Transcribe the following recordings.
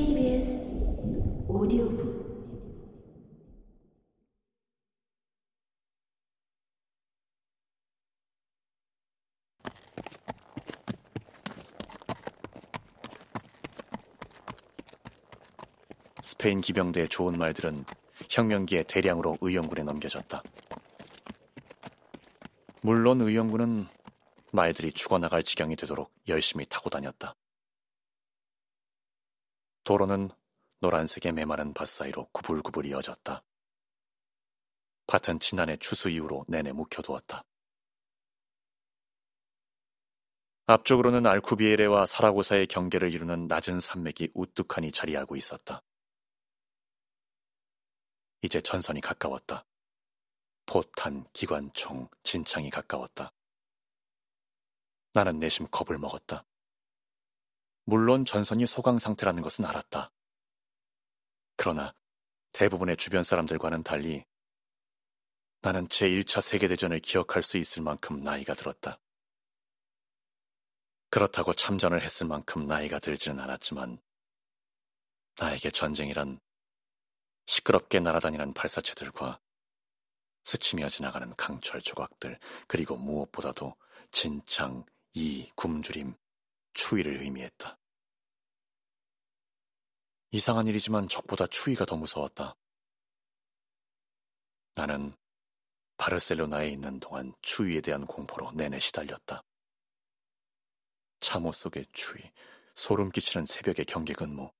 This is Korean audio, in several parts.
KBS 오디오북 스페인 기병대의 좋은 말들은 혁명기에 대량으로 의용군에 넘겨졌다. 물론 의용군은 말들이 죽어나갈 지경이 되도록 열심히 타고 다녔다. 도로는 노란색의 메마른 밭 사이로 구불구불 이어졌다. 밭은 지난해 추수 이후로 내내 묵혀두었다. 앞쪽으로는 알쿠비에레와 사라고사의 경계를 이루는 낮은 산맥이 우뚝하니 자리하고 있었다. 이제 전선이 가까웠다. 포탄, 기관총, 진창이 가까웠다. 나는 내심 겁을 먹었다. 물론 전선이 소강 상태라는 것은 알았다. 그러나 대부분의 주변 사람들과는 달리 나는 제1차 세계대전을 기억할 수 있을 만큼 나이가 들었다. 그렇다고 참전을 했을 만큼 나이가 들지는 않았지만 나에게 전쟁이란 시끄럽게 날아다니는 발사체들과 스치며 지나가는 강철 조각들 그리고 무엇보다도 진창, 이, 굶주림, 추위를 의미했다. 이상한 일이지만 적보다 추위가 더 무서웠다. 나는 바르셀로나에 있는 동안 추위에 대한 공포로 내내 시달렸다. 참호 속의 추위, 소름 끼치는 새벽의 경계 근무,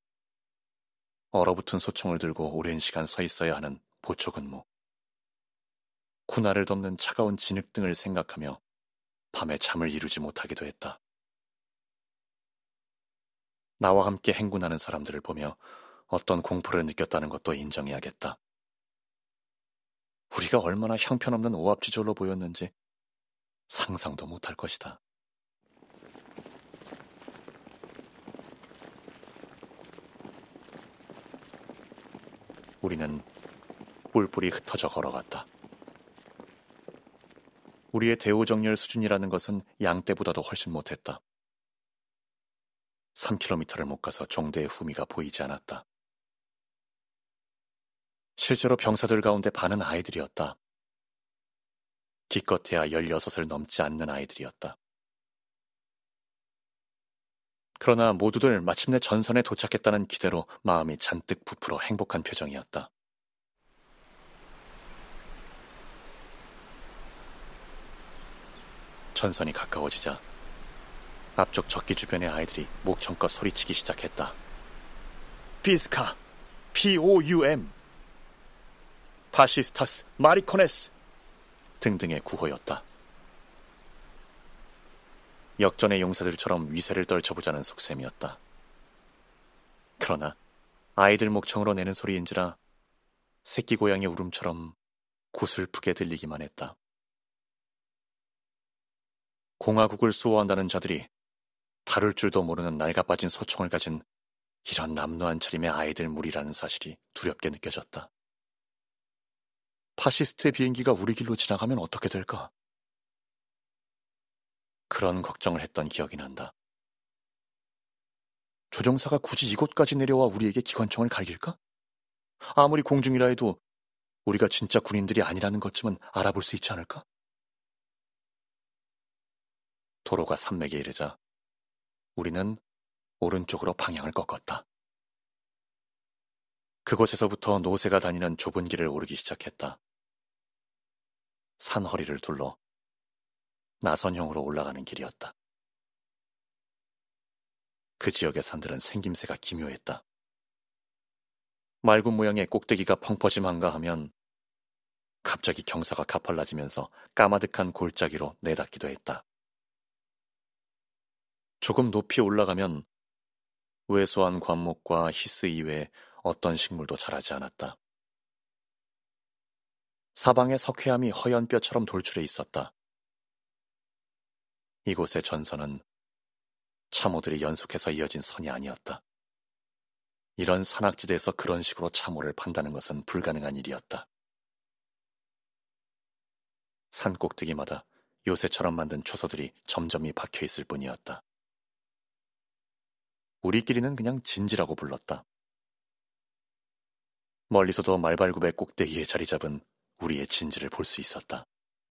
얼어붙은 소총을 들고 오랜 시간 서 있어야 하는 보초 근무, 군화를 덮는 차가운 진흙 등을 생각하며 밤에 잠을 이루지 못하기도 했다. 나와 함께 행군하는 사람들을 보며 어떤 공포를 느꼈다는 것도 인정해야겠다. 우리가 얼마나 형편없는 오합지졸로 보였는지 상상도 못할 것이다. 우리는 뿔뿔이 흩어져 걸어갔다. 우리의 대우정렬 수준이라는 것은 양떼보다도 훨씬 못했다. 3km를 못 가서 종대의 후미가 보이지 않았다. 실제로 병사들 가운데 반은 아이들이었다. 기껏해야 16을 넘지 않는 아이들이었다. 그러나 모두들 마침내 전선에 도착했다는 기대로 마음이 잔뜩 부풀어 행복한 표정이었다. 전선이 가까워지자 앞쪽 적기 주변의 아이들이 목청껏 소리치기 시작했다. Visca, P-O-U-M, fascistas, maricones 등등의 구호였다. 역전의 용사들처럼 위세를 떨쳐보자는 속셈이었다. 그러나 아이들 목청으로 내는 소리인지라 새끼 고양이 울음처럼 고슬프게 들리기만 했다. 공화국을 수호한다는 자들이 다룰 줄도 모르는 낡아 빠진 소총을 가진 이런 남루한 차림의 아이들 무리라는 사실이 두렵게 느껴졌다. 파시스트의 비행기가 우리 길로 지나가면 어떻게 될까? 그런 걱정을 했던 기억이 난다. 조종사가 굳이 이곳까지 내려와 우리에게 기관총을 갈길까? 아무리 공중이라 해도 우리가 진짜 군인들이 아니라는 것쯤은 알아볼 수 있지 않을까? 도로가 산맥에 이르자 우리는 오른쪽으로 방향을 꺾었다. 그곳에서부터 노새가 다니는 좁은 길을 오르기 시작했다. 산 허리를 둘러 나선형으로 올라가는 길이었다. 그 지역의 산들은 생김새가 기묘했다. 맑은 모양의 꼭대기가 펑퍼짐한가 하면 갑자기 경사가 가팔라지면서 까마득한 골짜기로 내닫기도 했다. 조금 높이 올라가면 왜소한 관목과 히스 이외에 어떤 식물도 자라지 않았다. 사방에 석회암이 허연 뼈처럼 돌출해 있었다. 이곳의 전선은 참호들이 연속해서 이어진 선이 아니었다. 이런 산악지대에서 그런 식으로 참호를 판다는 것은 불가능한 일이었다. 산 꼭대기마다 요새처럼 만든 초소들이 점점이 박혀 있을 뿐이었다. 우리끼리는 그냥 진지라고 불렀다. 멀리서도 말발굽의 꼭대기에 자리 잡은 우리의 진지를 볼 수 있었다.